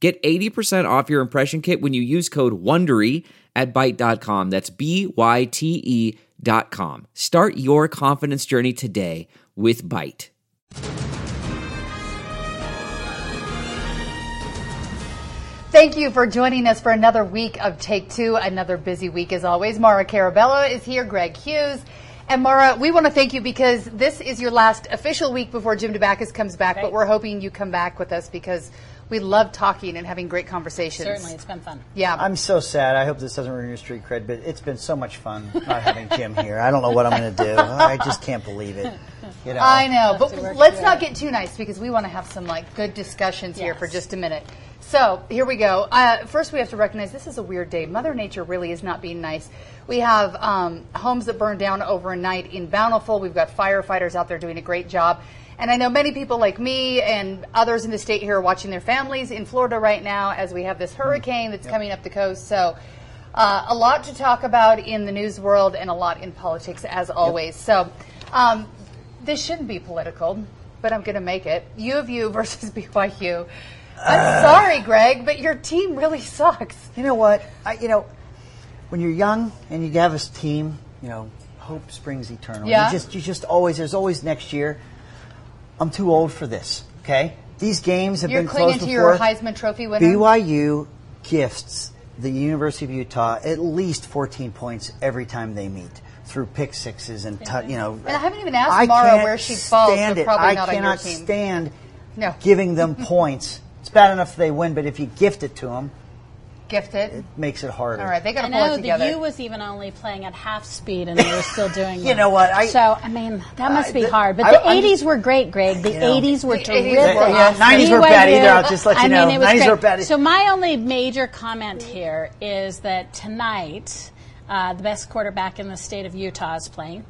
Get 80% off your impression kit when you use code WONDERY at Byte.com. That's B-Y-T-E dot com. Start your confidence journey today with Byte. Thank you for joining us for another week of Take Two, another busy week as always. Maura Carabello is here, Greg Hughes. And Maura, we want to thank you because this is your last official week before Jim Dabakis comes back, but we're hoping you come back with us because we love talking and having great conversations. Certainly, it's been fun. Yeah. I'm so sad. I hope this doesn't ruin your street cred, but it's been so much fun not having Jim here. I don't know what I'm going to do. I just can't believe it. You know. I know, but let's not get too nice because we want to have some like good discussions here for just a minute. So here we go. Uh, first, we have to recognize this is a weird day. Mother Nature really is not being nice. We have um, homes that burned down overnight in Bountiful. We've got firefighters out there doing a great job. And I know many people like me and others in the state here are watching their families in Florida right now as we have this hurricane that's coming up the coast. So uh, a lot to talk about in the news world and a lot in politics as always. So um, this shouldn't be political, but I'm going to make it. U of U versus BYU. I'm sorry, Greg, but your team really sucks. You know what? I, you know, when you're young and you have a team, you know, hope springs eternal. Yeah. You just, you just always, there's always next year. I'm too old for this. Okay. These games have You're been clinging to your. Heisman Trophy winner. BYU gifts the University of Utah at least 14 points every time they meet through pick sixes and you know. And I haven't even asked I Maura where she falls, stand so it. probably I not on your cannot stand No. giving them points. It's bad enough they win, but if you gift it to them, Gifted. it makes it harder. All right, they got I to pull know it the together. U was even only playing at half speed, and they were still doing. You that. know what, I- so I mean, that must I- be the- hard. But I- the I'm '80s just- were great, Greg. The You know. '80s were The 80s terrific. were Yeah, awesome. 90s were bad either. I'll just let you I know. mean, it was 90s great. were bad. So my only major comment here is that tonight, uh, the best quarterback in the state of Utah is playing.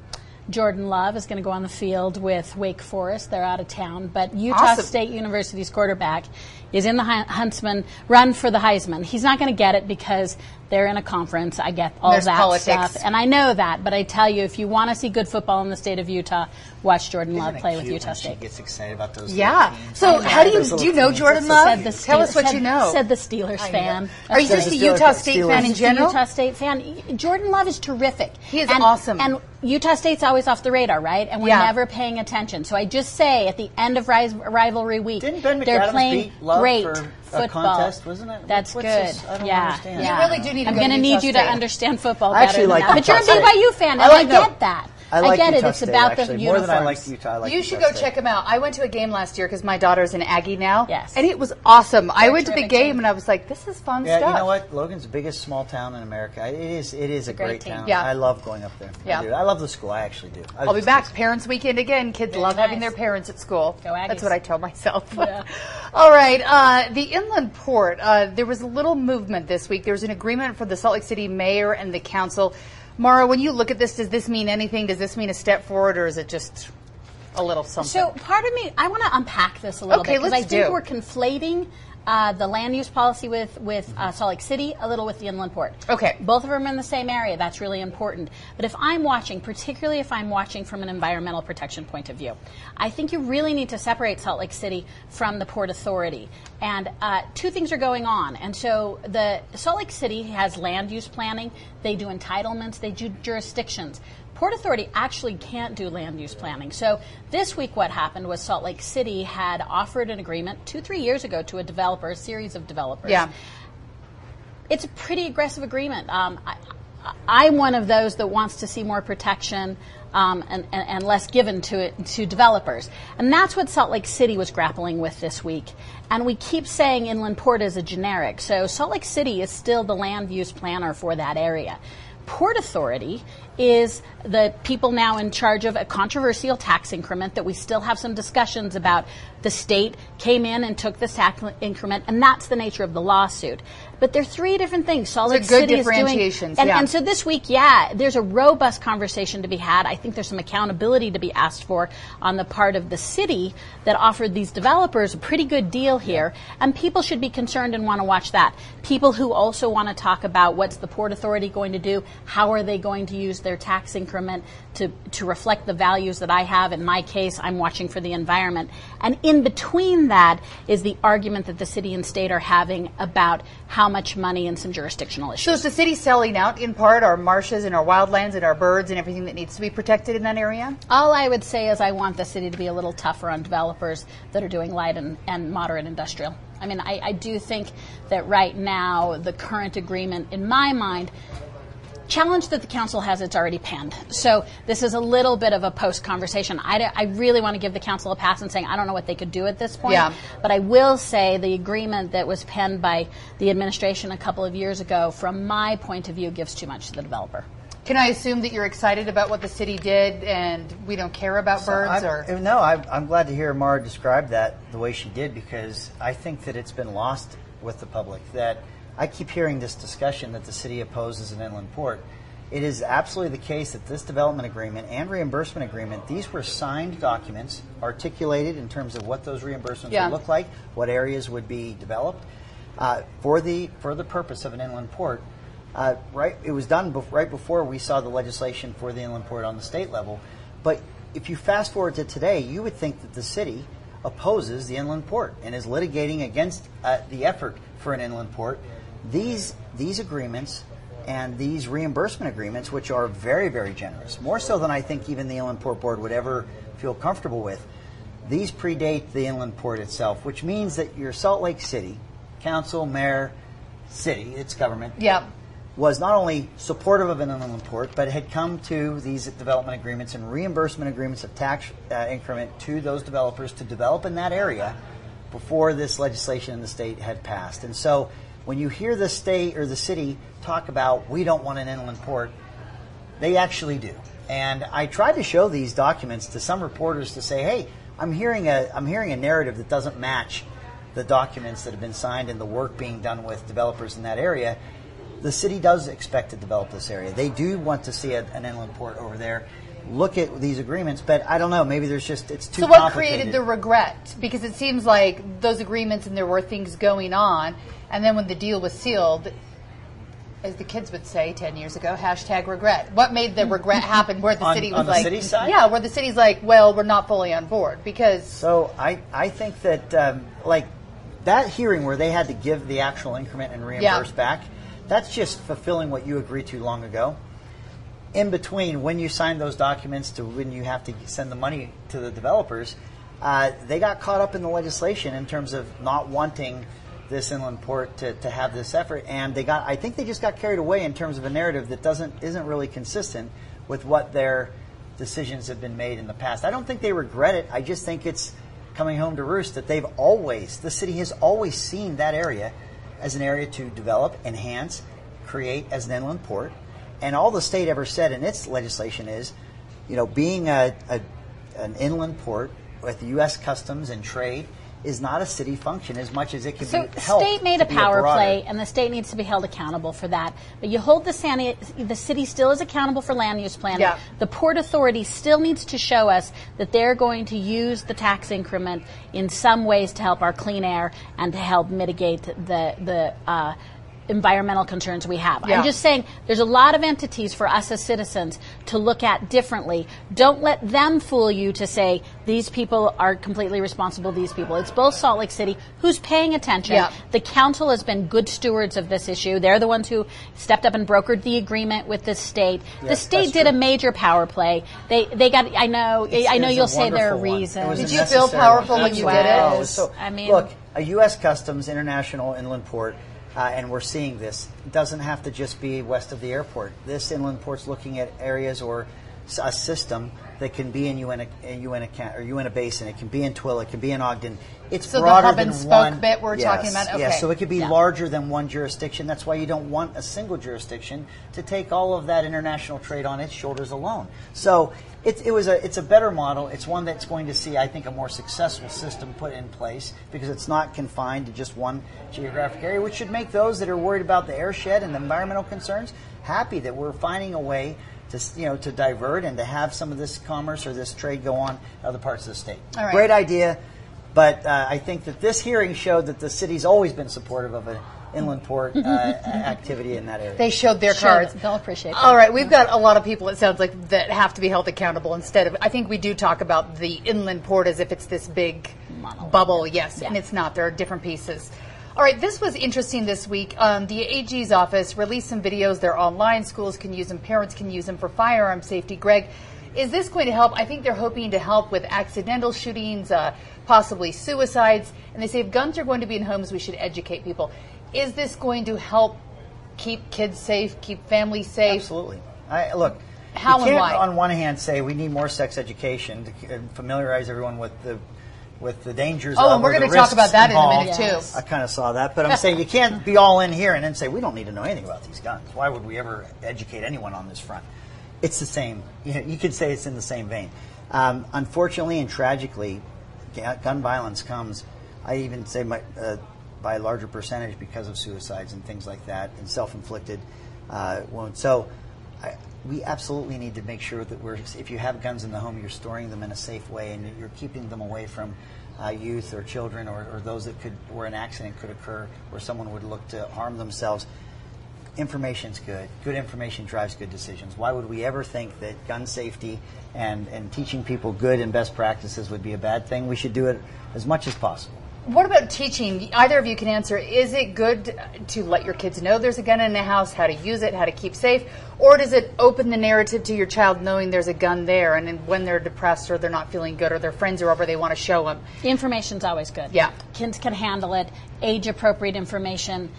Jordan Love is going to go on the field with Wake Forest. They're out of town, but Utah Awesome. State University's quarterback is in the Hun- Huntsman run for the Heisman. He's not going to get it because they're in a conference. I get all There's that politics. stuff, and I know that. But I tell you, if you want to see good football in the state of Utah, watch Jordan Isn't Love it play with Utah when She gets excited about those. yeah. teams? So, how do you do you know teams. Jordan It's Love? Said the Tell us what said- you know. Said the Steelers fan. Are you just a Utah State Steelers. fan in a general? Utah State fan. Jordan Love is terrific. He is and, awesome. And Utah State's always off the radar, right? And we're Yeah. never paying attention. So I just say at the end of ris- rivalry week, Didn't Ben they're playing beat Love great for a football. contest, wasn't it? That's What's good. this? I don't yeah. understand. Yeah. You really do need. I'm go to gonna need you to understand football I better actually than like that. But you're a BYU fan, and I I, like- no. get that. I like get Utah it. It's State, about actually. the More uniforms. than I like Utah. I like you should go State. check them out. I went to a game last year because my daughter's an Aggie now. Yes. And it was awesome. I went to the game team. and I was like, this is fun stuff. Yeah, stuff. you know what? Logan's the biggest small town in America. It is. It is a, great great, team. town. Yeah. I love going up there. Yeah. I, do. I love the school. I actually do. I I'll be just- back. Parents' weekend again. Kids Very love having their parents at school. Go Aggies. That's what I tell myself. Yeah. All right. Uh, the inland port. Uh, there was a little movement this week. There was an agreement for the Salt Lake City mayor and the council. Maura, when you look at this, does this mean anything? Does this mean a step forward, or is it just a little something? So part of me, I want to unpack this a little Okay, bit because I think do. we're conflating uh, the land use policy with with uh, Salt Lake City a little with the inland port. Okay. both of them are in the same area. That's really important. But if I'm watching, particularly if I'm watching from an environmental protection point of view, I think you really need to separate Salt Lake City from the Port Authority. And uh, two things are going on. And so the Salt Lake City has land use planning. They do entitlements. They do jurisdictions. Port Authority actually can't do land use planning. So this week, what happened was Salt Lake City had offered an agreement two, three years ago to a developer, a series of developers. yeah. It's a pretty aggressive agreement. Um, I, I'm one of those that wants to see more protection um, and, and, and less given to it to developers, and that's what Salt Lake City was grappling with this week. And we keep saying inland port is a generic, so Salt Lake City is still the land use planner for that area. Port Authority is the people now in charge of a controversial tax increment that we still have some discussions about. The state came in and took this tax increment, and that's the nature of the lawsuit. But there are three different things. Salt Lake good City is doing, and, yeah. and so this week, yeah, there's a robust conversation to be had. I think there's some accountability to be asked for on the part of the city that offered these developers a pretty good deal here, and people should be concerned and want to watch that. People who also want to talk about what's the Port Authority going to do, how are they going to use their tax increment to, to reflect the values that I have. In my case, I'm watching for the environment. And in between that is the argument that the city and state are having about how much money and some jurisdictional issues. So is the city selling out in part our marshes and our wildlands and our birds and everything that needs to be protected in that area? All I would say is I want the city to be a little tougher on developers that are doing light and, and moderate industrial. I mean, I, I do think that right now the current agreement, in my mind, challenge that the council has, it's already panned. So this is a little bit of a post conversation. I, I really want to give the council a pass and saying I don't know what they could do at this point. Yeah. But I will say the agreement that was penned by the administration a couple of years ago, from my point of view, gives too much to the developer. Can I assume that you're excited about what the city did and we don't care about birds I- or? no, I, I'm glad to hear Maura describe that the way she did because I think that it's been lost with the public. That I keep hearing this discussion that the city opposes an inland port. It is absolutely the case that this development agreement and reimbursement agreement, these were signed documents, articulated in terms of what those reimbursements Yeah. would look like, what areas would be developed uh, for the for the purpose of an inland port. Uh, right, it was done bef- right before we saw the legislation for the inland port on the state level. But if you fast forward to today, you would think that the city opposes the inland port and is litigating against uh, the effort for an inland port. These these agreements and these reimbursement agreements, which are very very generous, more so than I think even the inland port board would ever feel comfortable with. These predate the inland port itself, which means that your Salt Lake City council, mayor, city, its government, Yeah. was not only supportive of an inland port, but had come to these development agreements and reimbursement agreements of tax uh, increment to those developers to develop in that area before this legislation in the state had passed. And so when you hear the state or the city talk about we don't want an inland port, they actually do. And I tried to show these documents to some reporters to say, "Hey, I'm hearing a I'm hearing a narrative that doesn't match the documents that have been signed and the work being done with developers in that area." The city does expect to develop this area. They do want to see a, an inland port over there. Look at these agreements, but I don't know. Maybe there's just it's too. Much. So what created the regret? Because it seems like those agreements and there were things going on, and then when the deal was sealed, as the kids would say ten years ago, hashtag regret. What made the regret happen? Where the On- city was the like, city side? yeah, where the city's like, well, we're not fully on board because So I, I think that um, like that hearing where they had to give the actual increment and reimburse Yeah. back, that's just fulfilling what you agreed to long ago. In between, when you signed those documents to when you have to send the money to the developers, uh, they got caught up in the legislation in terms of not wanting this inland port to, to have this effort, and they got. I think they just got carried away in terms of a narrative that doesn't isn't really consistent with what their decisions have been made in the past. I don't think they regret it. I just think it's coming home to roost that they've always, the city has always seen that area as an area to develop, enhance, create as an inland port. And all the state ever said in its legislation is, you know, being a, a an inland port with U.S. customs and trade is not a city function as much as it could So be helped state made a be power broader- play, and the state needs to be held accountable for that. But you hold the sani- the city still is accountable for land use planning. Yeah. The port authority still needs to show us that they're going to use the tax increment in some ways to help our clean air and to help mitigate the the. Uh, environmental concerns we have. Yeah. I'm just saying there's a lot of entities for us as citizens to look at differently. Don't let them fool you to say these people are completely responsible, these people. It's both Salt Lake City who's paying attention. Yeah. The council has been good stewards of this issue. They're the ones who stepped up and brokered the agreement with the state. the state that's did a major power play. They they got I know It's- I know you'll say there are one. Reasons. Did you feel powerful when you did it? Absolutely. So, I mean- look, a U.S. Customs International Inland Port, uh, and we're seeing this, doesn't have to just be west of the airport. This inland port's looking at areas or a system that can be in Uinta, Ca- or Uinta Basin. It can be in Tooele. It can be in Ogden. It's So the broader hub than and spoke one. bit we're Yes, talking about? Yeah, so it could be Yeah. larger than one jurisdiction. That's why you don't want a single jurisdiction to take all of that international trade on its shoulders alone. So it, it was a it's a better model. It's one that's going to see, I think, a more successful system put in place because it's not confined to just one geographic area, which should make those that are worried about the airshed and the environmental concerns happy that we're finding a way to you know to divert and to have some of this commerce or this trade go on in other parts of the state. All right. Great idea, but uh, I think that this hearing showed that the city's always been supportive of an inland port uh, activity in that area. They showed their Sure, cards. they'll appreciate that. All right, we've got a lot of people. It sounds like that have to be held accountable instead of. I think we do talk about the inland port as if it's this big Monolith. bubble. Yes, and it's not. There are different pieces. All right, this was interesting this week. Um, the AG's office released some videos. They're online. Schools can use them. Parents can use them for firearm safety. Greg, is this going to help? I think they're hoping to help with accidental shootings, uh, possibly suicides. And they say if guns are going to be in homes, we should educate people. Is this going to help keep kids safe, keep families safe? Absolutely. I, look, How you and can't why? on one hand say we need more sex education to uh, familiarize everyone with the with the dangers. Oh, of and we're gonna talk risks about that in a involved. minute, too. I kind of saw that, but I'm saying you can't be all in here and then say we don't need to know anything about these guns. Why would we ever educate anyone on this front? It's the same. You, know, you could say it's in the same vein. Um, unfortunately and tragically, gun violence comes. I even say my, uh, by a larger percentage because of suicides and things like that, and self-inflicted uh, wounds. So, I, we absolutely need to make sure that we're. If you have guns in the home, you're storing them in a safe way, and you're keeping them away from uh, youth or children or, or those that could, where an accident could occur, where someone would look to harm themselves information's good. Good information drives good decisions. Why would we ever think that gun safety and, and teaching people good and best practices would be a bad thing? We should do it as much as possible. What about teaching? Either of you can answer. Is it good to let your kids know there's a gun in the house, how to use it, how to keep safe? Or does it open the narrative to your child knowing there's a gun there and then when they're depressed or they're not feeling good or their friends are over, they want to show them? Information's always good. Yeah. Kids can handle it. Age appropriate information.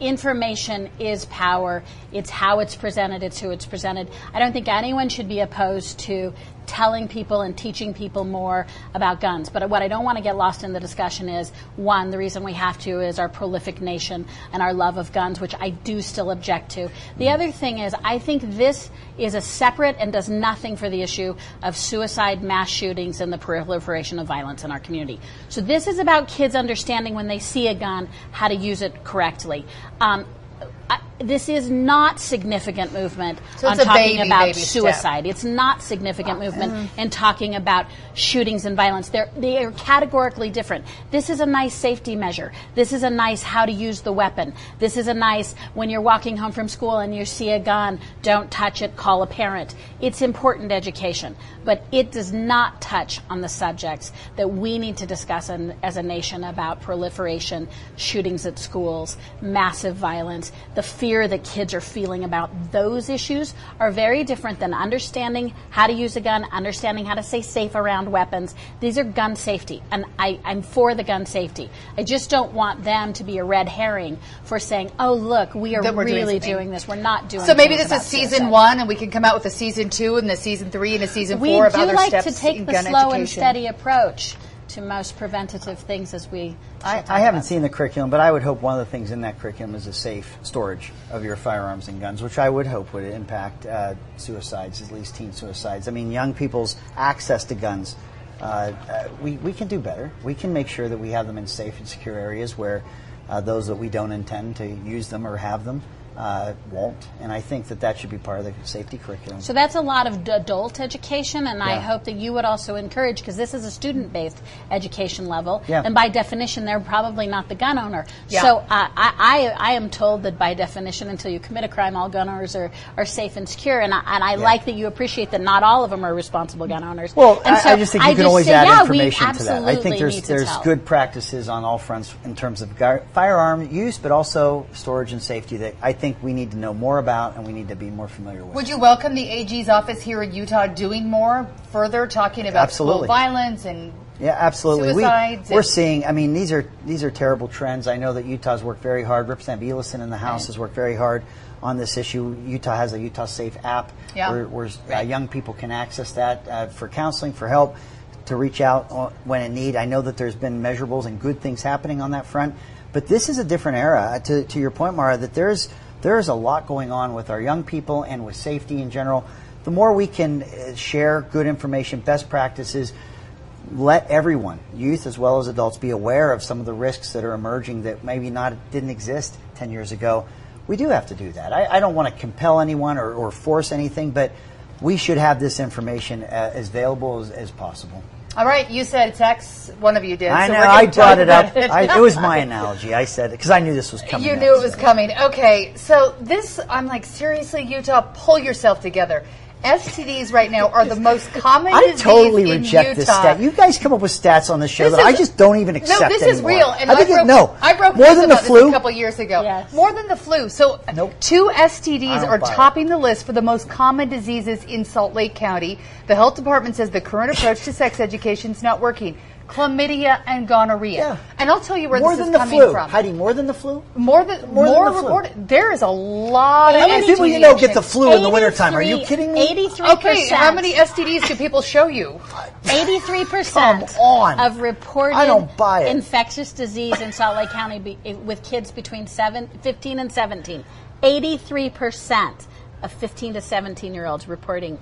Information is power. It's how it's presented, it's who it's presented. I don't think anyone should be opposed to telling people and teaching people more about guns. But what I don't want to get lost in the discussion is one, the reason we have to is our prolific nation and our love of guns, which I do still object to. The other thing is, I think this is a separate and does nothing for the issue of suicide, mass shootings, and the proliferation of violence in our community. So this is about kids understanding when they see a gun how to use it correctly. Um, I, this is not significant movement So on talking baby, about baby step. suicide. It's not significant ah. movement in talking about shootings and violence. They're, they are categorically different. This is a nice safety measure. This is a nice how to use the weapon. This is a nice when you're walking home from school and you see a gun, don't touch it, call a parent. It's important education, but it does not touch on the subjects that we need to discuss in, as a nation about proliferation, shootings at schools, massive violence, the fear that kids are feeling about those issues are very different than understanding how to use a gun, understanding how to stay safe around weapons. These are gun safety, and I, I'm for the gun safety. I just don't want them to be a red herring for saying, "Oh, look, we are doing really something. doing this. We're not doing." So maybe this is season suicide." one and we can come out with a season two and a season three and a season We four of do other like steps to take the slow and steady approach to most preventative things as we. I, I haven't seen the curriculum, but I would hope one of the things in that curriculum is a safe storage of your firearms and guns, which I would hope would impact uh, suicides, at least teen suicides. I mean, young people's access to guns. Uh, uh, we, we can do better. We can make sure that we have them in safe and secure areas where uh, those that we don't intend to use them or have them uh, won't. And I think that that should be part of the safety curriculum. So that's a lot of d- adult education, and I hope that you would also encourage, because this is a student-based education level, Yeah. and by definition, they're probably not the gun owner. Yeah. So uh, I, I, I am told that by definition, until you commit a crime, all gun owners are, are safe and secure, and I, and I like that you appreciate that not all of them are responsible gun owners. Well, and I, I just think you I can always say, add yeah, information to that. I think there's there's tell. good practices on all fronts in terms of gar- firearm use, but also storage and safety that I think we need to know more about and we need to be more familiar with. Would you welcome the AG's office here in Utah doing more further talking about school Absolutely. violence and Yeah, absolutely. Suicides we, we're seeing. I mean, these are these are terrible trends. I know that Utah's worked very hard. Representative Eliason in the House has worked very hard on this issue. Utah has a Utah Safe app Yeah. where, where uh, young people can access that uh, for counseling, for help, to reach out when in need. I know that there's been measurables and good things happening on that front, but this is a different era. Uh, To, to your point, Maura, that there's there's a lot going on with our young people and with safety in general. The more we can uh, share good information, best practices, let everyone, youth as well as adults, be aware of some of the risks that are emerging that maybe not didn't exist 10 years ago. We do have to do that. I, I don't want to compel anyone or, or force anything, but we should have this information uh, as available as, as possible. All right, you said sex. One of you did. I so know. I brought it up. it. I, it was my analogy. I said it because I knew this was coming. You up, knew it was so. coming. Okay, so this, I'm like, seriously, Utah, pull yourself together. STDs right now are the most common I disease totally in reject Utah. this stat. You guys come up with stats on the show This that I just don't even accept No, this is real. And I I, think it- broke, no, I broke more news than the about this flu. a couple years ago. Yes. More than the flu. So Nope. two I STDs are buy it. topping the list for the most common diseases in Salt Lake County. The health department says the current approach to sex education is not working. Chlamydia and gonorrhea. Yeah. And I'll tell you where more this than is the coming flu. from. Heidi, more than the flu. More than More more, than the flu. There is a lot of How many people you know get the flu in the wintertime? Are you kidding me? 83 Okay, how many STDs do people show you? 83% Come on. of reported I don't buy it. infectious disease in Salt Lake County be, with kids between seven, 15 and 17. 83% of 15 to 17 year olds reporting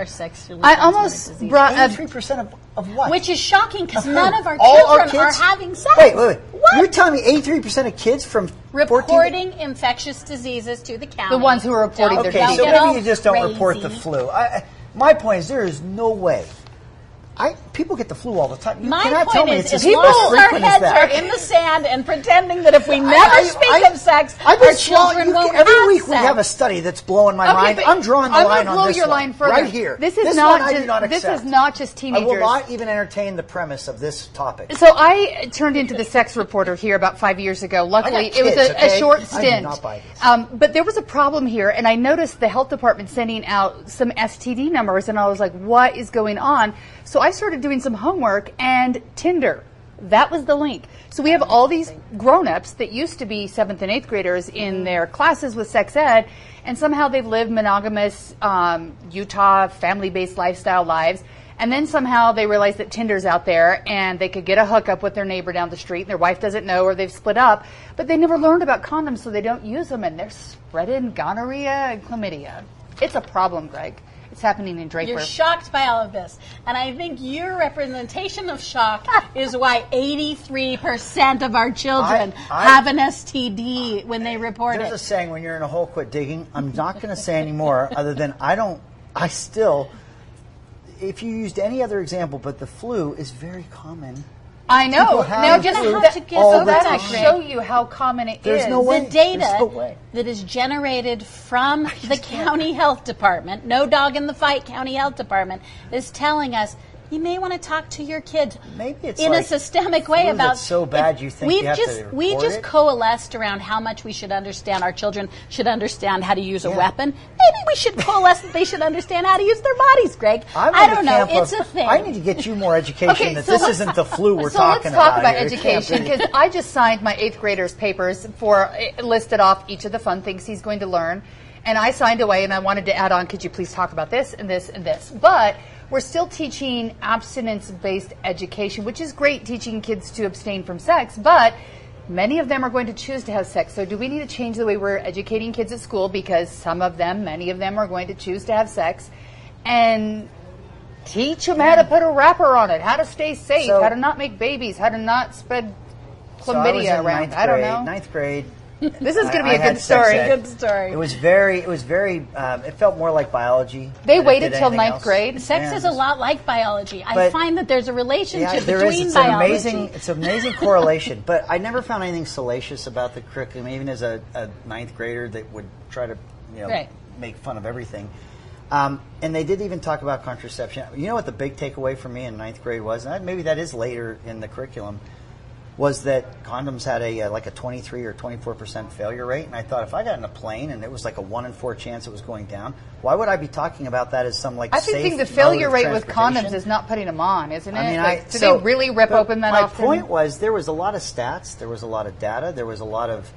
are sexually I almost brought up. Eighty-three percent of, of what? Which is shocking because none of our All children are kids? having sex. Wait, wait, wait. What? You're telling me eighty-three percent of kids from 14 reporting infectious diseases to the county. The ones who are reporting Don't- their Okay, don't so get maybe you just don't report the crazy. flu. I, I- my point is, there is no way. I people get the flu all the time. You My cannot tell point me is, it's as as our heads are in the sand and pretending that if we never I- I- speak I- of sex, I've our children you won't Every week we have a study that's blowing my Okay, mind. I'm drawing the I'm line gonna on this your one, line further. right here. This is this not one I do just- not this is not just teenagers. I will not even entertain the premise of this topic. So I turned into the sex reporter here about five years ago. Luckily, got it was a, okay? a short I do stint. not buy this. Um, but there was a problem here, and I noticed the health department sending out some STD numbers, and I was like, "What is going on?" So I started doing some homework, and Tinder. That was the link. So we have all these grown-ups that used to be seventh and eighth graders in their classes with sex ed, and somehow they've lived monogamous um, Utah family-based lifestyle lives. And then somehow they realize that Tinder's out there and they could get a hookup with their neighbor down the street and their wife doesn't know or they've split up, but they never learned about condoms so they don't use them and they're spreading gonorrhea and chlamydia. It's a problem, Greg. It's happening in Draper. You're shocked by all of this. And I think your representation of shock is why 83% of our children I- I- have an STD when they report There's it. There's a saying when you're in a hole, quit digging. I'm not going to say any more other than I don't, I still, if you used any other example, but the flu is very common. I know. People have Now the just flu that, to get all so the that time. to show you how common it is. There's no way. the data no way. that is generated from the county health department, no dog in the fight county health department, is telling us you may want to talk to your kid Maybe it's in like a systemic way about so bad you think we've you to just we just it? coalesced around how much we should understand our children should understand how to use a weapon. Maybe we should coalesce that they should understand how to use their bodies, Greg. I'm I don't know. camp It's of- a thing. I need to get you more education Okay, that so this isn't the flu we're so talking let's talk about. about, here. It can't education because I just signed my eighth graders papers for uh, listed off each of the fun things he's going to learn, and I signed away and I wanted to add on. Could you please talk about this and this and this? But we're still teaching abstinence-based education, which is great, teaching kids to abstain from sex, but. Many of them are going to choose to have sex. So, do we need to change the way we're educating kids at school? Because some of them, many of them, are going to choose to have sex. And teach them how to put a wrapper on it, how to stay safe, So- how to not make babies, how to not spread So I chlamydia around. I don't know. Ninth grade. This is going to be I a good story. ed. Good story. It was very. It was very. Um, it felt more like biology. They waited till ninth else. grade. Sex Yeah, is a lot like biology. I find that there's a relationship Yeah, there is. between It's an amazing. It's an amazing correlation. But I never found anything salacious about the curriculum, even as a, a ninth grader that would try to, you know, Right. make fun of everything. Um, and they did even talk about contraception. You know what the big takeaway for me in ninth grade was? And maybe that is later in the curriculum. Was that condoms had a uh, like a 23 or 24 percent failure rate, and I thought if I got in a plane and it was like a one in four chance it was going down, why would I be talking about that as some like? I think, the failure rate with condoms is not putting them on, isn't it? I mean, Like, I, do so- they really rip open that my often? point was there was a lot of stats, there was a lot of data, there was a lot of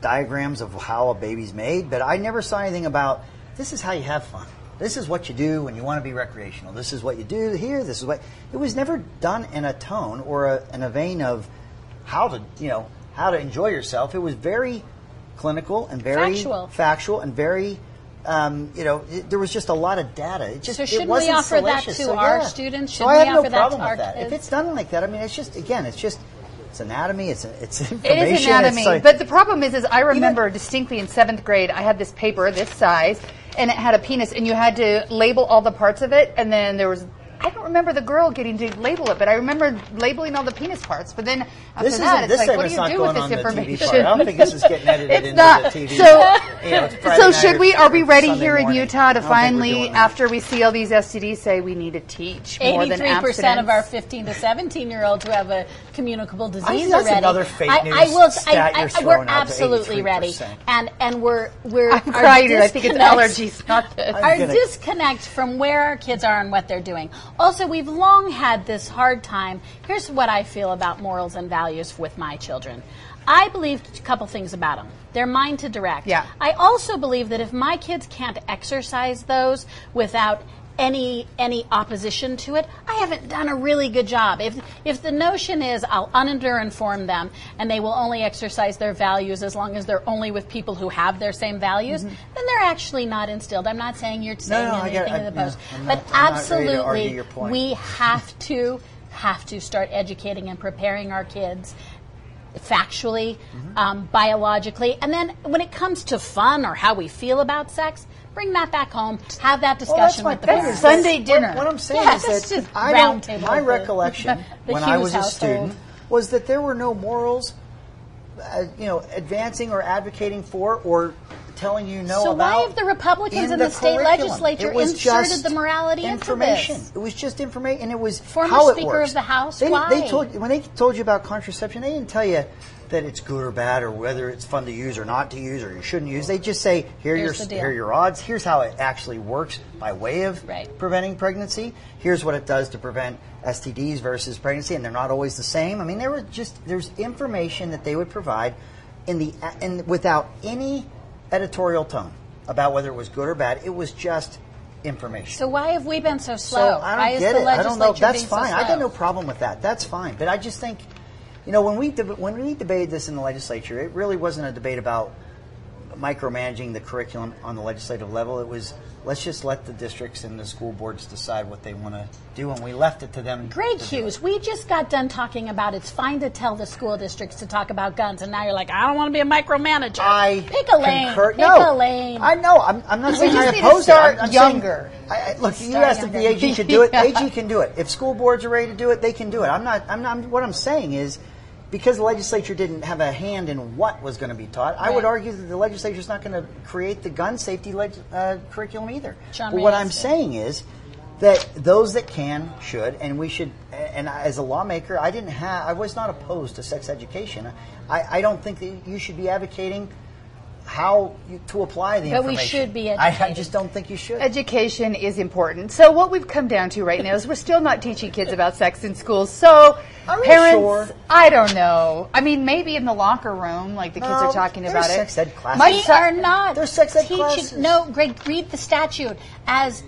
diagrams of how a baby's made, but I never saw anything about this is how you have fun. This is what you do when you want to be recreational. This is what you do here. This is what it was never done in a tone or a, in a vein of how to you know how to enjoy yourself. It was very clinical and very Factual. factual and very. Um, you know, it, there was just a lot of data. It just So it shouldn't we wasn't offer that to So, our yeah. students? Shouldn't I have we no offer that problem to with our that. If it's done like that, I mean, it's just again, it's just it's anatomy. It's it's information. is anatomy, like- but the problem is, is I remember distinctly in seventh grade, I had this paper this size, and it had a penis, and you had to label all the parts of it, and then there was. I don't remember the girl getting to label it, but I remember labeling all the penis parts. But then after This that, isn't- it's like, what do you do going with on this the TV information? I don't think this is getting edited it's into not. the TV. So, You know, so should we? Are we ready Sunday here in. Utah to I don't think we're finally, after we see all these STDs, say we need to teach more than Eighty-three percent of our 15 to 17 year olds who have a communicable disease that's already. another fake I, news I will. stat I, you're I, throwing we're out, absolutely ready, 83%. and and we're we're. I'm our crying. I think it's allergies, not this. Our disconnect from where our kids are and what they're doing. Also, we've long had this hard time. Here's what I feel about morals and values with my children. I believe a couple things about them. They're mine to direct. Yeah. I also believe that if my kids can't exercise those without any any opposition to it, I haven't done a really good job. If if the notion is I'll under-inform them and they will only exercise their values as long as they're only with people who have their same values, then they're actually not instilled. I'm not saying you're saying Mm-hmm. no, get- anything I- in the post, but not- I'm not ready to argue absolutely we have to have to start educating and preparing our kids factually, Mm-hmm. um, biologically, and then when it comes to fun or how we feel about sex, bring that back home. Have that Well, that's discussion my with the point. That's parents. Sunday dinner. What, I'm saying Yeah, is that just I round don't. table My the- recollection the when I Hughes was a student was that there were no morals, uh, you know, advancing or advocating for or telling you no So why have the Republicans in in the state curriculum. legislature inserted the morality into information. this? It was just information, and it was Former how it Speaker works. of the House, They, why? they told when they told you about contraception, they didn't tell you that it's good or bad or whether it's fun to use or not to use or you shouldn't use. They just say here Here's your here are your odds. Here's how it actually works by way of Right. preventing pregnancy. Here's what it does to prevent STDs versus pregnancy, and they're not always the same. I mean, there were just there's information that they would provide in the and without any editorial tone about whether it was good or bad. It was just information. So why have we been so slow? So I don't why is get the it. I don't know. legislature That's being so fine. I got no problem with that. That's fine. But I just think, you know, when we when we debated this in the legislature, it really wasn't a debate about micromanaging the curriculum on the legislative level. It was let's just let the districts and the school boards decide what they want to do, and we left it to them. Greg to Hughes, we just got done talking about it's fine to tell the school districts to talk about guns, and now you're like, I don't want to be a micromanager. I pick a lane. concur- Pick no, a lane. I know. I'm, I'm not saying just I oppose it. I'm, I'm younger. Saying, I, I, look, you asked if the younger. AG could do it. Yeah. AG can do it. If school boards are ready to do it, they can do it. I'm not. I'm not. What I'm saying is, because the legislature didn't have a hand in what was going to be taught, I would argue that the legislature is not going to create the gun safety leg- uh, curriculum either. John but what I'm did. saying is that those that can should, and we should. And as a lawmaker, I didn't have. I was not opposed to sex education. I, I don't think that you should be advocating how you, to apply the But we should be I, I just don't think you should. Education is important. So what we've come down to right now is we're still not teaching kids about sex in schools. So Are parents, sure? I don't know. I mean, maybe in the locker room, like the kids No, are talking about it. sex ed classes. My son- are not There's sex ed teaching. classes. No, Greg, read the statute as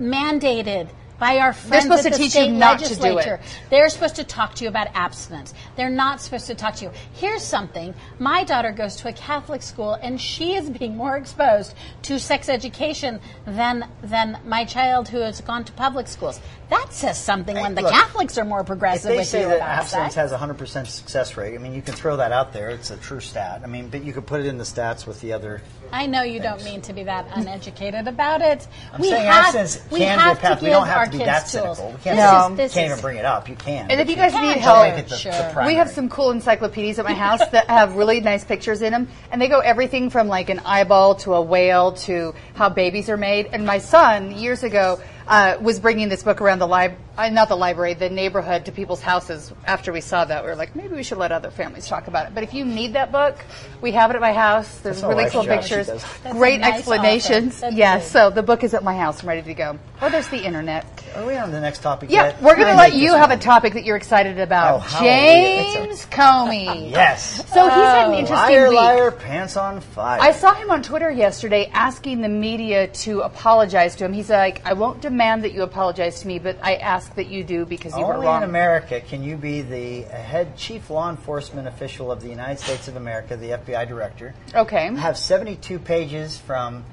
mandated by our friends supposed at to the teach you state not to do it. legislature. They're supposed to talk to you about abstinence. They're not supposed to talk to you. Here's something. My daughter goes to a Catholic school and she is being more exposed to sex education than than my child who has gone to public schools. That says something when the look, Catholics are more progressive. if progressive they with say you that abstinence sex. has a 100% success rate, I mean, you can throw that out there. It's a true stat. I mean, but you could put it in the stats with the other. I know you don't mean to be that uneducated about it. I'm we saying have, abstinence we can have be a path. to We don't our have to be kids that tools. cynical. We can't, No. is- this can't is- even bring it up. You can. And if you guys Yeah, need help, the, Sure. the We. We have some cool encyclopedias at my house that have really nice pictures in them, and they go everything from like an eyeball to a whale to how babies are made. And my son, years ago, uh, was bringing this book around the library, uh, not the library, the neighborhood to people's houses. After we saw that, we were like, maybe we should let other families talk about it. But if you need that book, we have it at my house. There's That's really cool job. Pictures. That's great nice explanations. Yes, good. so the book is at my house. I'm ready to go. Oh, there's the internet. Are we on the next topic Yeah, yet? we're going to let you this have a topic that you're excited Oh, about. hallelujah. James Comey. Yes. So he's had an interesting Liar, week. liar, pants on fire. I saw him on Twitter yesterday asking the media to apologize to him. He's like, I won't demand that you apologize to me, but I ask that you do because you were Only wrong. in America can you be the head chief law enforcement official of the United States of America, the FBI director, Okay. have 72 pages from,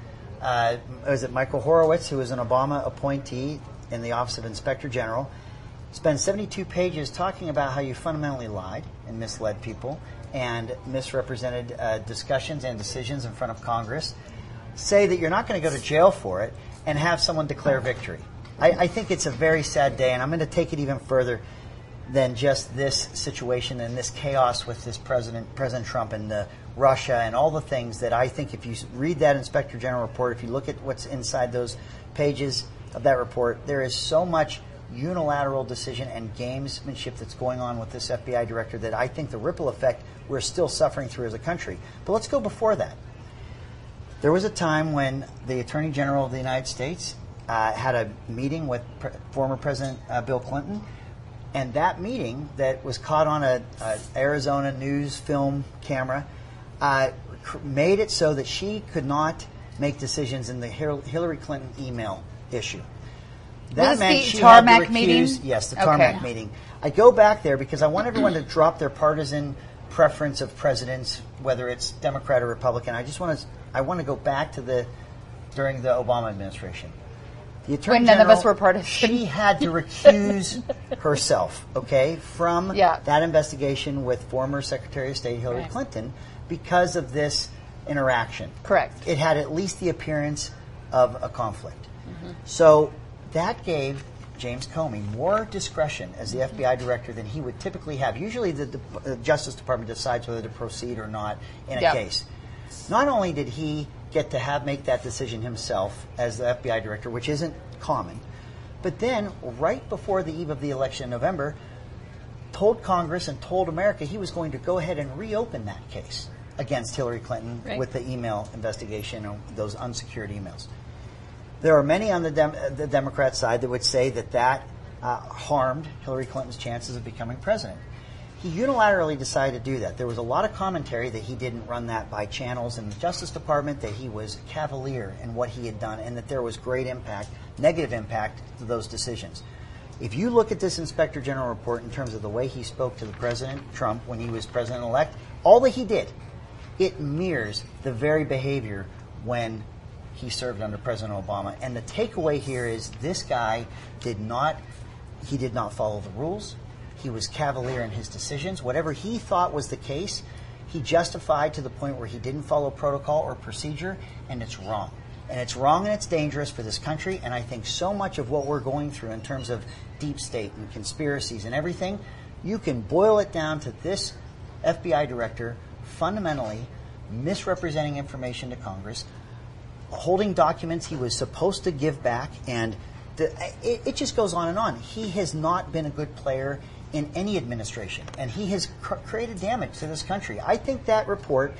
uh, was it Michael Horowitz, who was an Obama appointee in the Office of Inspector General, spend 72 pages talking about how you fundamentally lied and misled people and misrepresented uh, discussions and decisions in front of Congress, say that you're not going to go to jail for it, and have someone declare victory. I, I think it's a very sad day, and I'm going to take it even further than just this situation and this chaos with this president, President Trump, and the Russia and all the things that I think if you read that Inspector General report, if you look at what's inside those pages of that report, there is so much unilateral decision and gamesmanship that's going on with this FBI director that I think the ripple effect we're still suffering through as a country. But let's go before that. There was a time when the Attorney General of the United States uh, had a meeting with pre- former President uh, Bill Clinton, and that meeting that was caught on a, a Arizona news film camera uh, cr- made it so that she could not make decisions in the Hil- Hillary Clinton email issue. That this meant the she tarmac had to meeting? Yes, the Okay. tarmac meeting. I go back there because I want everyone to drop their partisan preference of presidents, whether it's Democrat or Republican. I just want to I want to go back to the during the Obama administration. The Attorney When none of us were part partisan. She had to recuse herself, okay, from Yeah. that investigation with former Secretary of State Hillary Right. Clinton because of this interaction. Correct. It had at least the appearance of a conflict. So that gave James Comey more discretion as the FBI director than he would typically have. Usually, the, the uh, Justice Department decides whether to proceed or not in a Yep. case. Not only did he get to have make that decision himself as the FBI director, which isn't common, but then right before the eve of the election in November, told Congress and told America he was going to go ahead and reopen that case against Hillary Clinton Right. with the email investigation of those unsecured emails. There are many on the, Dem- the Democrat side that would say that that uh, harmed Hillary Clinton's chances of becoming president. He unilaterally decided to do that. There was a lot of commentary that he didn't run that by channels in the Justice Department, that he was cavalier in what he had done, and that there was great impact, negative impact to those decisions. If you look at this Inspector General report in terms of the way he spoke to the President Trump when he was president elect, all that he did, it mirrors the very behavior when he served under President Obama. And the takeaway here is this guy did not he did not follow the rules. He was cavalier in his decisions. Whatever he thought was the case, he justified to the point where he didn't follow protocol or procedure, and it's wrong. And it's wrong and it's dangerous for this country. And I think so much of what we're going through in terms of deep state and conspiracies and everything, you can boil it down to this FBI director fundamentally misrepresenting information to Congress, holding documents he was supposed to give back, and the, it, it just goes on and on. He has not been a good player in any administration, and he has cr- created damage to this country. I think that report,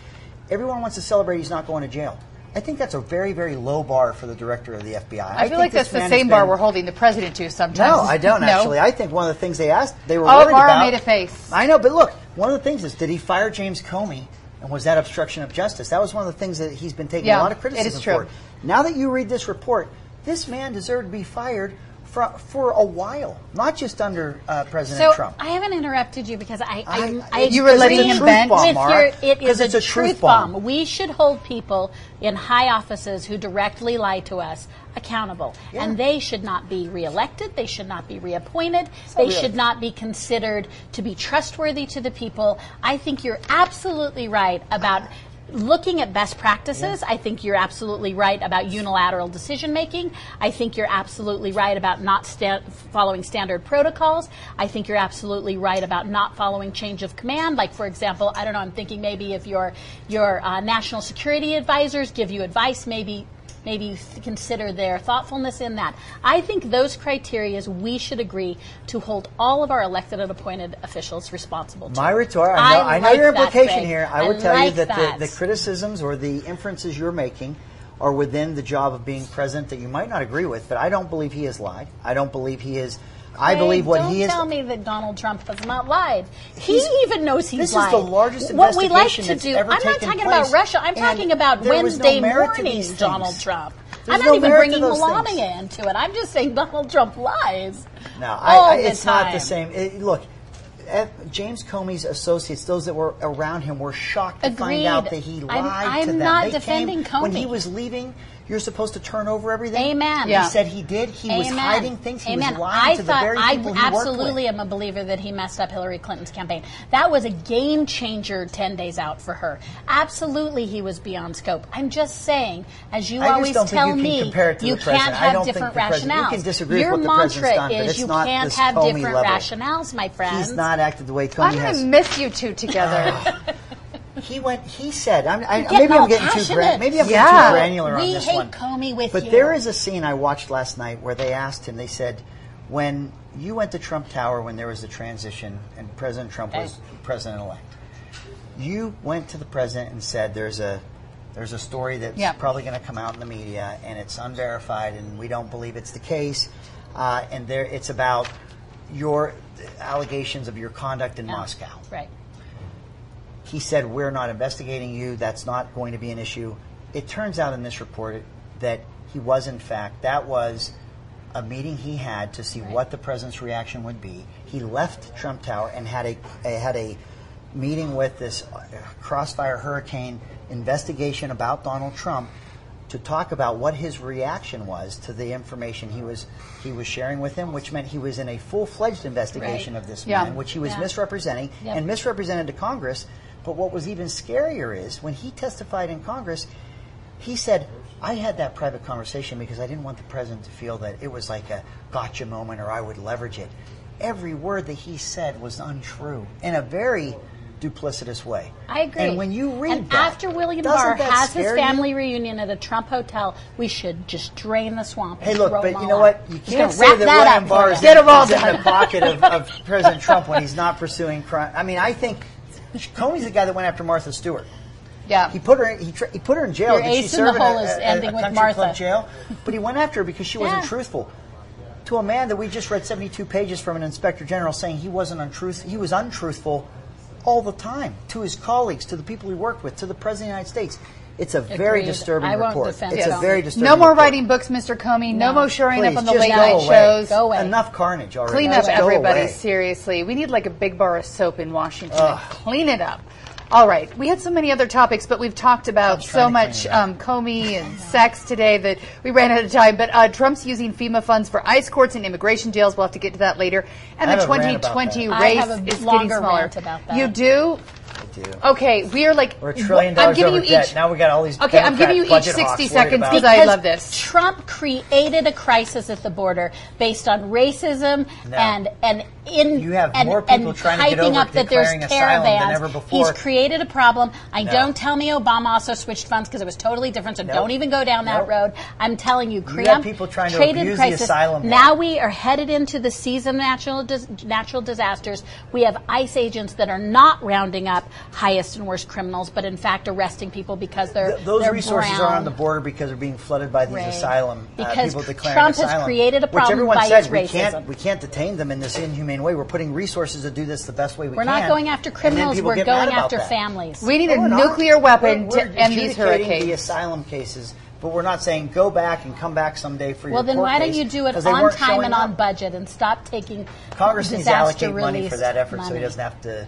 everyone wants to celebrate he's not going to jail. I think that's a very, very low bar for the director of the FBI. I, feel think like that's the same has bar we're holding the president to sometimes. no, I don't No? actually. I think one of the things they asked, they were Oh, worried Maura about. made a face. I know, but look, one of the things is, did he fire James Comey, and was that obstruction of justice? That was one of the things that he's been taking Yeah, a lot of it criticism is true. for. Now that you read this report, this man deserved to be fired for, for a while, not just under uh, President So Trump. I haven't interrupted you because I, I, I- I You were letting him vent? with truth your. Maura, It is it's a, a truth truth bomb. bomb. We should hold people in high offices who directly lie to us accountable, Yeah. and they should not be reelected. They should not be reappointed. They real- should not be considered to be trustworthy to the people. I think you're absolutely right about. Looking at best practices, I think you're absolutely right about unilateral decision making. I think you're absolutely right about not sta- following standard protocols. I think you're absolutely right about not following change of command. Like, for example, I don't know, I'm thinking maybe if your, your uh, national security advisors give you advice, maybe maybe consider their thoughtfulness in that. I think those criteria we should agree to hold all of our elected and appointed officials responsible to. My retort, I know, I know like your implication Greg. here. I would tell you that, that. The, the criticisms or the inferences you're making are within the job of being president that you might not agree with, but I don't believe he has lied. I don't believe he is. I believe what he is. don't tell me that Donald Trump has not lied. He even knows he's this lied. is the largest What we like to do. I'm not talking about Russia. I'm talking about no Wednesday to morning's Donald. Trump. There's I'm no not even bringing Melania into it. I'm just saying Donald Trump lies. No, I, I, it's not the same. It- look, James Comey's associates, those that were around him, were shocked to find out that he lied I'm- to I'm them. not They defending came, When he was leaving, you're supposed to turn over everything. Amen. Yeah. He said he did. He was hiding things. He Amen. was lying I to thought the very I people he absolutely worked with. am a believer that he messed up Hillary Clinton's campaign. That was a game changer 10 days out for her. Absolutely, he was beyond scope. I'm just saying, as you I just always don't think tell you can me, compare it to you the can't president. I have don't think different the president- you rationales. can disagree with Your what the mantra president's done, but is it's you not can't have Comey different level. rationales, my friend. He's not acted the way I'm Comey going has. to miss you two together. He went. He said. I'm, I, maybe I'm getting too. passionate. Gran- maybe I'm Yeah. getting too granular on this hate one. Comey with but you. there is a scene I watched last night where they asked him. They said, "When you went to Trump Tower when there was the transition and President Trump was president elect, you went to the president and said, "There's a." There's a story that's Yeah. probably going to come out in the media, and it's unverified, and we don't believe it's the case. Uh, and there, it's about your allegations of your conduct in Moscow. Right. He said, We're not investigating you. That's not going to be an issue. It turns out in this report that he was, in fact, that was a meeting he had to see what the president's reaction would be. He left Trump Tower and had a, had a meeting with this uh, crossfire hurricane investigation about Donald Trump to talk about what his reaction was to the information he was he was sharing with him, which meant he was in a full fledged investigation Right. of this Yeah. man, which he was Yeah. misrepresenting Yep. and misrepresented to Congress. But what was even scarier is when he testified in Congress, he said, I had that private conversation because I didn't want the president to feel that it was like a gotcha moment or I would leverage it. Every word that he said was untrue in a very duplicitous way. I agree. And when you read and that, after William Barr has his scare you? family reunion at a Trump hotel, we should just drain the swamp. Hey, look, but you know what? You can't say wrap that that William up Barr is, you. Get 'em all is in the pocket of, of President Trump when he's not pursuing crime. I mean, I think Comey's the guy that went after Martha Stewart. Yeah. He put her. He, tr- he put her in jail. Your ace in the hole is ending with Martha. jail? But he went after her because she wasn't truthful. To a man that we just read 72 pages from an inspector general saying he wasn't untruth. He was untruthful all the time to his colleagues, to the people he worked with, to the president of the United States. It's a very Agreed. disturbing I won't report. defend It's a Comey. very disturbing. No more report. writing books, Mr. Comey. No, No. more showing Please, up on the late go night away. shows. Go away. Enough carnage already. Clean up Just everybody, seriously. We need like a big bar of soap in Washington. to Clean it up. All right. We had so many other topics, but we've talked about so much clean it up. um, Comey and sex today that we ran out of time. But uh, Trump's using FEMA funds for ICE courts and immigration jails. We'll have to get to that later. And I the have a rant about 2020 that. I race have a is getting smaller. rant about that. You do? I do. Okay, we are like We're a trillion dollars I'm dollars giving over you debt. each. Now we got all these. Okay, I'm giving you each Democrat 60 seconds because I love this. Trump created a crisis at the border based on racism No. and and in You have and, more people and trying to get over up that there's asylum caravans. ever before. He's created a problem. I No. don't tell me Obama also switched funds because it was totally different. So Nope. don't even go down that Nope. road. I'm telling you, have people trying to abuse the crisis. asylum law. Now we are headed into the season of natural dis- natural disasters. We have ICE agents that are not rounding up highest and worst criminals, but in fact arresting people because they're Th- those they're resources brown. are on the border because they're being flooded by these Right. asylum uh, Because people declaring Trump has created a which problem everyone by says we racism. can't we can't detain them in this inhumane way. We're putting resources to do this the best way we can. We're not going after criminals. We're going after that. families. We need No, a we're not. nuclear weapon We're- to we're end these adjudicating hurricanes. The asylum cases, but we're not saying go back and come back someday for well, your then court why don't you do it on time showing and on up. budget and stop taking Congress needs to disaster allocate money for that effort, so he doesn't have to.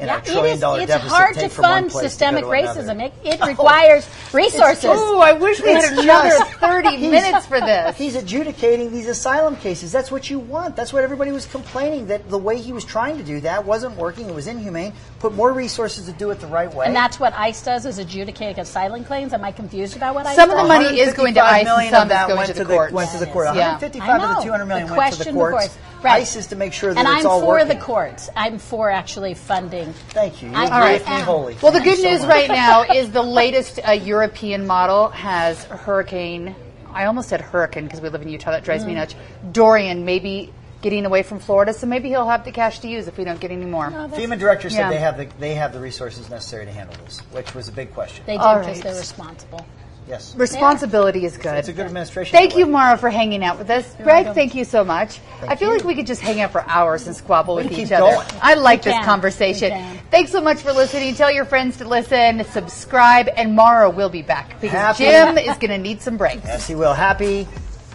In Yeah, a trillion is, dollar it's deficit, hard take to fund place to systemic to racism. It, it oh, requires resources. Ooh, I wish we had another just- 30 minutes for this. He's adjudicating these asylum cases. That's what you want. That's what everybody was complaining that the way he was trying to do that wasn't working. It was inhumane. Put more resources to do it the right way. and that's what ICE does is adjudicate asylum claims. Am I confused about what ICE Some of the money is going to 155 ICE and some of that going went to the the courts. Went to the court. Yeah. 155 of the 200 million The went to the question courts. before us- Right. ICE is to make sure that and it's I'm all for the courts. I'm for actually funding listen. Thank you. You I- agree All right. with me wholly. Well, the Thank you good so news much. right now is the latest uh, European model has Hurricane. I almost said Hurricane because we live in Utah. That drives me Mm. nuts. Dorian maybe getting away from Florida, so maybe he'll have the cash to use if we don't get any more. FEMA director said Yeah. they have the they have the resources necessary to handle this, which was a big question. They do All because right. they're responsible. Yes, Responsibility is good. it's a good administration. Thank you. Maura, for hanging out with us. Greg, welcome. thank you so much. I feel you. like we could just hang out for hours and squabble with each other. going. I like We this can. conversation. Thanks so much for listening. Tell your friends to listen, subscribe, and Maura will be back because Happy- Jim is going to need some breaks. Yes, he will. Happy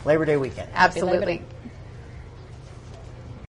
Labor Day weekend. Absolutely.